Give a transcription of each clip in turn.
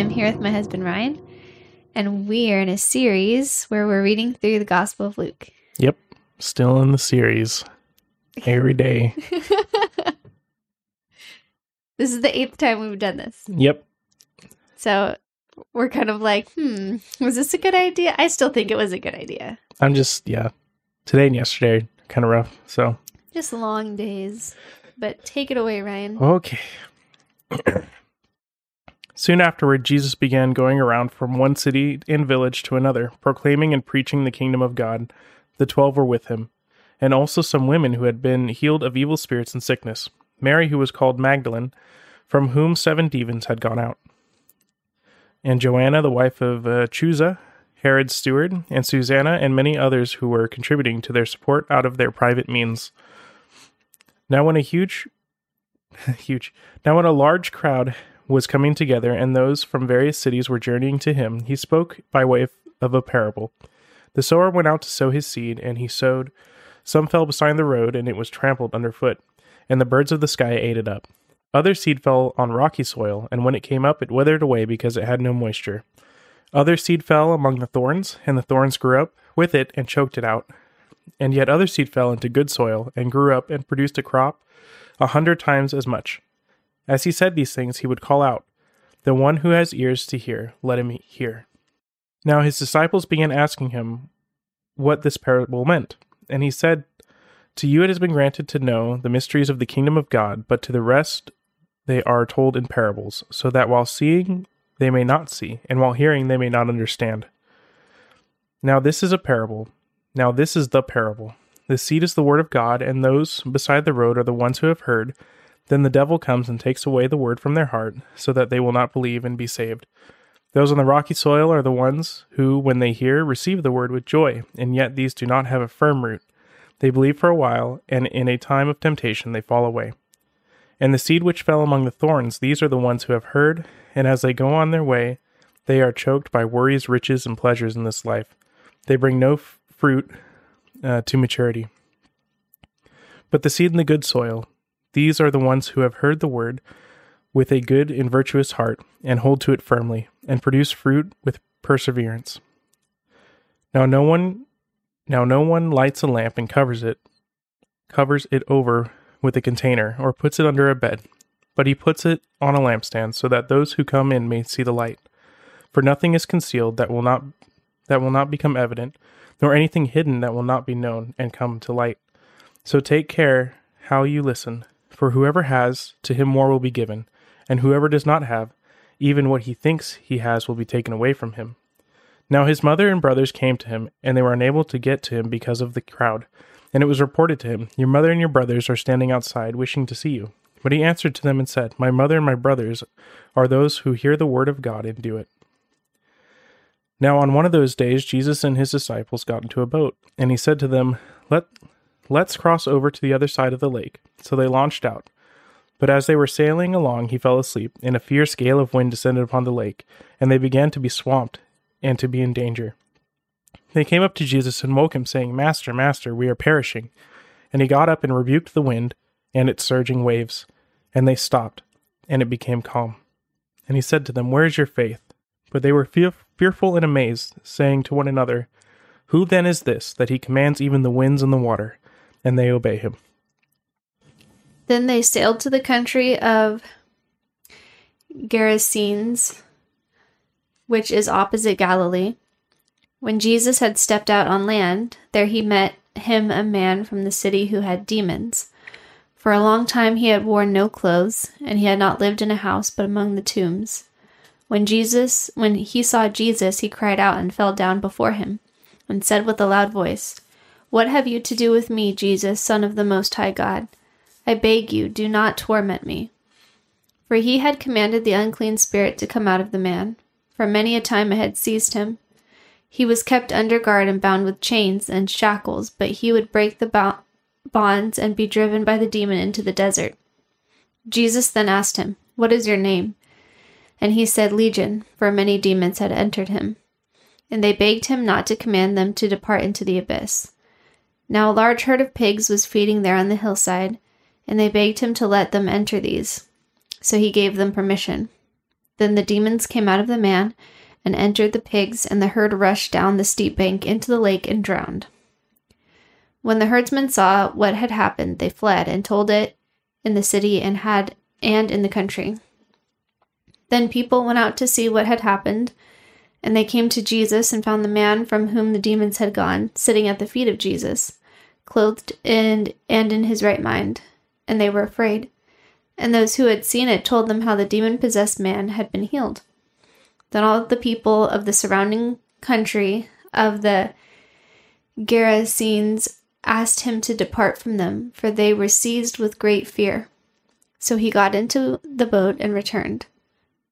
I'm here with my husband Ryan, and we are in a series where we're reading through the Gospel of Luke. Yep. Still in the series. Every day. This is the eighth time we've done this, yep. so we're kind of like, hmm, was this a good idea? I still think it was a good idea. I'm just, yeah. Today and yesterday, kind of rough. So, Just long days, but take it away, Ryan. okay. Soon afterward, Jesus began going around from one city and village to another, proclaiming and preaching the kingdom of God. The twelve were with him, and also some women who had been healed of evil spirits and sickness. Mary, who was called Magdalene, from whom seven demons had gone out. And Joanna, the wife of uh, Chuza, Herod's steward, and Susanna, and many others who were contributing to their support out of their private means. Now, when a huge, huge, now when a large crowd was coming together, and those from various cities were journeying to him, he spoke by way of, a parable. The sower went out to sow his seed, and he sowed. Some fell beside the road, and it was trampled underfoot, and the birds of the sky ate it up. Other seed fell on rocky soil, and when it came up, it withered away because it had no moisture. Other seed fell among the thorns, and the thorns grew up with it and choked it out. And yet other seed fell into good soil, and grew up and produced a crop a hundred times as much. As he said these things, he would call out, The one who has ears to hear, let him hear. Now his disciples began asking him what this parable meant. And he said, To you it has been granted to know the mysteries of the kingdom of God, but to the rest they are told in parables, so that while seeing they may not see, and while hearing they may not understand. Now this is a parable. Now this is the parable. The seed is the word of God, and those beside the road are the ones who have heard. Then the devil comes and takes away the word from their heart, so that they will not believe and be saved. Those on the rocky soil are the ones who, when they hear, receive the word with joy, and yet these do not have a firm root. They believe for a while, and in a time of temptation they fall away. And the seed which fell among the thorns, these are the ones who have heard, and as they go on their way, they are choked by worries, riches, and pleasures in this life. They bring no f- fruit uh, to maturity. But the seed in the good soil, these are the ones who have heard the word with a good and virtuous heart, and hold to it firmly, and produce fruit with perseverance. Now no one now no one lights a lamp and covers it covers it over with a container, or puts it under a bed, but he puts it on a lampstand, so that those who come in may see the light. For nothing is concealed that will not that will not become evident, nor anything hidden that will not be known and come to light. So take care how you listen, for whoever has, to him more will be given, and whoever does not have, even what he thinks he has will be taken away from him. Now his mother and brothers came to him, and they were unable to get to him because of the crowd. And it was reported to him, Your mother and your brothers are standing outside, wishing to see you. But he answered to them and said, My mother and my brothers are those who hear the word of God and do it. Now on one of those days Jesus and his disciples got into a boat, and he said to them, Let let's cross over to the other side of the lake. So they launched out. But as they were sailing along, he fell asleep, and a fierce gale of wind descended upon the lake, and they began to be swamped and to be in danger. They came up to Jesus and woke him, saying, Master, Master, we are perishing. And he got up and rebuked the wind and its surging waves, and they stopped, and it became calm. And he said to them, Where is your faith? But they were fear- fearful and amazed, saying to one another, Who then is this, that he commands even the winds and the water, and they obey him? Then they sailed to the country of Gerasenes, which is opposite Galilee. When Jesus had stepped out on land, there he met him a man from the city who had demons. For a long time he had worn no clothes, and he had not lived in a house but among the tombs. When Jesus when he saw Jesus, he cried out and fell down before him, and said with a loud voice, What have you to do with me, Jesus, Son of the Most High God? I beg you, do not torment me. For he had commanded the unclean spirit to come out of the man. For many a time it had seized him. He was kept under guard and bound with chains and shackles, but he would break the bo- bonds and be driven by the demon into the desert. Jesus then asked him, What is your name? And he said, Legion, for many demons had entered him. And they begged him not to command them to depart into the abyss. Now a large herd of pigs was feeding there on the hillside, and they begged him to let them enter these. So he gave them permission. Then the demons came out of the man and entered the pigs, and the herd rushed down the steep bank into the lake and drowned. When the herdsmen saw what had happened, they fled and told it in the city and had and in the country. Then people went out to see what had happened, and they came to Jesus and found the man from whom the demons had gone sitting at the feet of Jesus, clothed and and in his right mind, and they were afraid. And those who had seen it told them how the demon possessed man had been healed. Then all the people of the surrounding country of the Gerasenes asked him to depart from them, for they were seized with great fear. So he got into the boat and returned.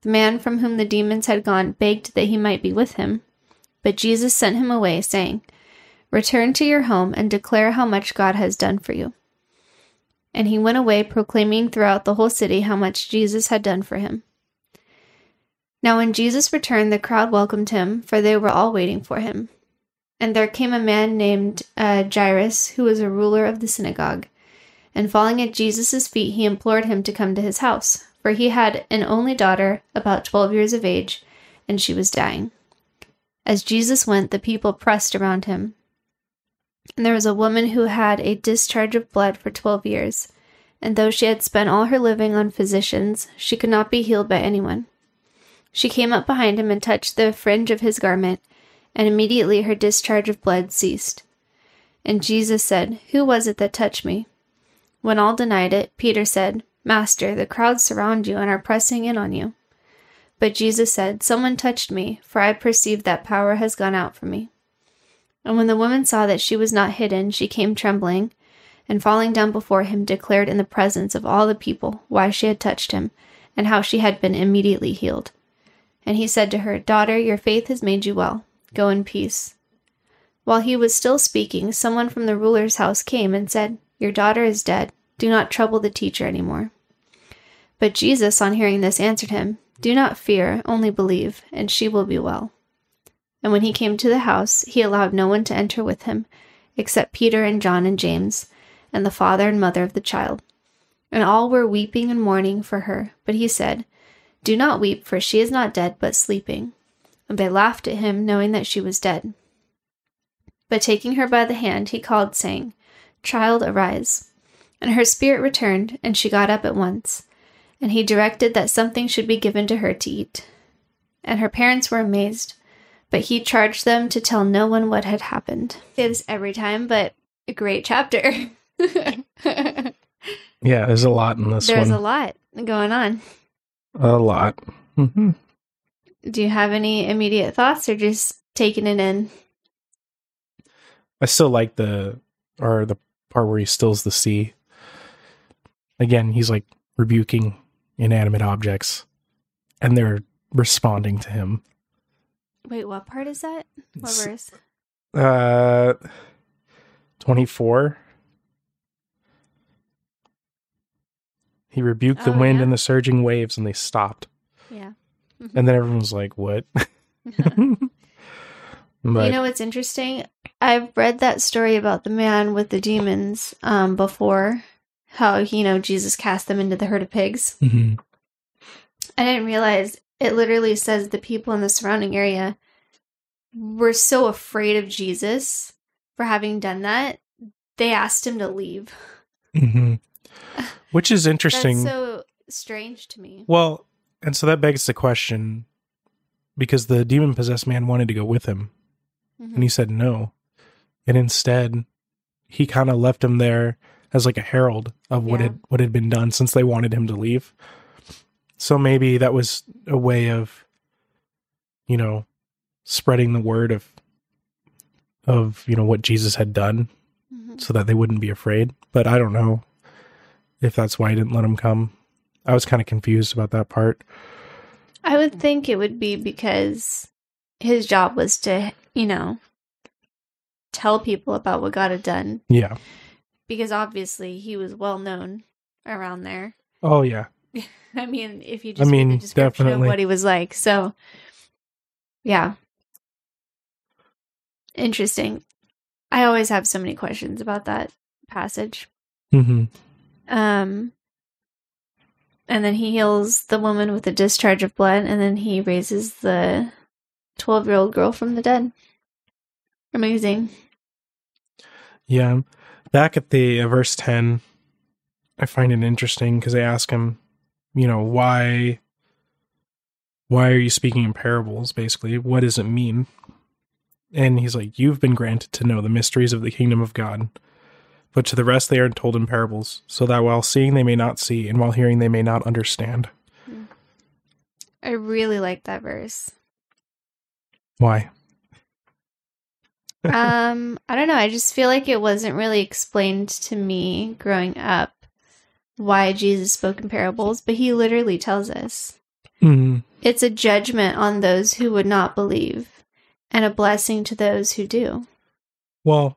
The man from whom the demons had gone begged that he might be with him, but Jesus sent him away, saying, Return to your home and declare how much God has done for you. And he went away proclaiming throughout the whole city how much Jesus had done for him. Now, when Jesus returned, the crowd welcomed him, for they were all waiting for him. And there came a man named uh, Jairus, who was a ruler of the synagogue. And falling at Jesus' feet, he implored him to come to his house, for he had an only daughter, about twelve years of age, and she was dying. As Jesus went, the people pressed around him. And there was a woman who had a discharge of blood for twelve years, and though she had spent all her living on physicians, she could not be healed by anyone. She came up behind him and touched the fringe of his garment, and immediately her discharge of blood ceased. And Jesus said, Who was it that touched me? When all denied it, Peter said, Master, the crowds surround you and are pressing in on you. But Jesus said, Someone touched me, for I perceive that power has gone out from me. And when the woman saw that she was not hidden, she came trembling, and falling down before him, declared in the presence of all the people why she had touched him, and how she had been immediately healed. And he said to her, Daughter, your faith has made you well. Go in peace. While he was still speaking, someone from the ruler's house came and said, Your daughter is dead. Do not trouble the teacher any more. But Jesus, on hearing this, answered him, Do not fear, only believe, and she will be well. And when he came to the house, he allowed no one to enter with him, except Peter and John and James, and the father and mother of the child. And all were weeping and mourning for her. But he said, do not weep, for she is not dead, but sleeping. And they laughed at him, knowing that she was dead. But taking her by the hand, he called, saying, Child, arise. And her spirit returned, and she got up at once. And he directed that something should be given to her to eat. And her parents were amazed, but he charged them to tell no one what had happened. Gives every time, but a great chapter. yeah, there's a lot in this There's one. a lot going on. A lot. hmm Do you have any immediate thoughts or just taking it in? I still like the or the part where he stills the sea. Again, he's like rebuking inanimate objects, and they're responding to him. Wait, what part is that? What S- verse? Uh, twenty four. He rebuked the Oh, wind yeah? and the surging waves, and they stopped. Yeah. And then everyone was like, "What?" but you know what's interesting? I've read that story about the man with the demons um, before. How you know Jesus cast them into the herd of pigs. Mhm. I didn't realize it literally says the people in the surrounding area were so afraid of Jesus for having done that. They asked him to leave. Mhm. which is interesting. That's so strange to me. Well, and so that begs the question because the demon possessed man wanted to go with him Mhm. and he said no. And instead, he kind of left him there as like a herald of what Yeah. had what had been done since they wanted him to leave. So maybe that was a way of you know, spreading the word of of, you know, what Jesus had done Mhm. so that they wouldn't be afraid. But I don't know if that's why he didn't let him come. I was kind of confused about that part. I would think it would be because his job was to, you know, tell people about what God had done. Yeah. Because obviously he was well known around there. Oh yeah. I mean, if you I just read mean, the description definitely. of what he was like. So, yeah. Interesting. I always have so many questions about that passage. hmm Um, And then he heals the woman with a discharge of blood, and then he raises the 12 year old girl from the dead. Amazing. Yeah. Back at the uh, verse 10, I find it interesting because they ask him, you know, why why are you speaking in parables basically? What does it mean? And he's like, you've been granted to know the mysteries of the kingdom of God. But to the rest they are told in parables, so that while seeing they may not see, and while hearing they may not understand. I really like that verse. Why? um, I don't know. I just feel like it wasn't really explained to me growing up why Jesus spoke in parables, but he literally tells us. Mm, It's a judgment on those who would not believe and a blessing to those who do. well,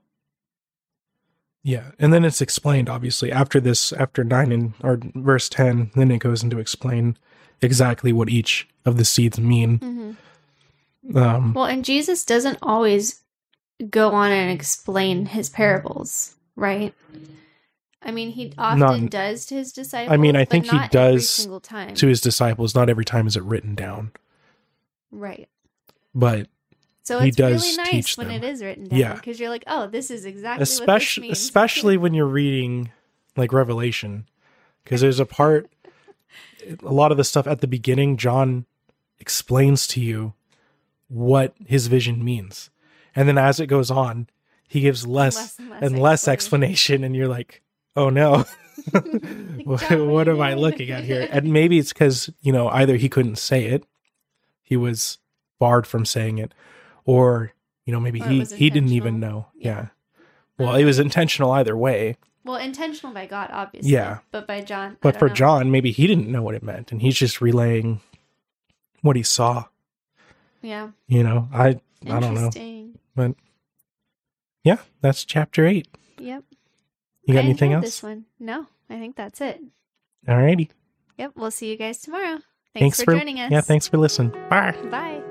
yeah, and then it's explained obviously after this, after nine and or verse ten. Then it goes into explain exactly what each of the seeds mean. Mm-hmm. Um, Well, and Jesus doesn't always go on and explain his parables, right? I mean, he often Not- does to his disciples. I mean, I think he does single time. to his disciples. Not every time is it written down, right. but So He it's does really nice teach when them. it is written down Yeah. because you're like, oh, this is exactly especially what this means. especially when you're reading like Revelation, because there's a part, a lot of the stuff at the beginning, John explains to you what his vision means, and then as it goes on, he gives less, Less and less and less explanation. explanation, and you're like, oh no. what, what am I looking at here? And maybe it's because you know either he couldn't say it, he was barred from saying it, or you know maybe Or he he didn't even know. Yeah. Yeah. Well, it was intentional either way. Well, intentional by God, obviously. Yeah. But by John. But for know. John, maybe he didn't know what it meant, and he's just relaying what he saw. Yeah. You know, I I don't know, but yeah, that's chapter eight. Yep. You got I anything else? This one. No, I think that's it. Alrighty. Yep. We'll see you guys tomorrow. Thanks, Thanks for, for joining us. yeah. Thanks for listening. Bye. Bye.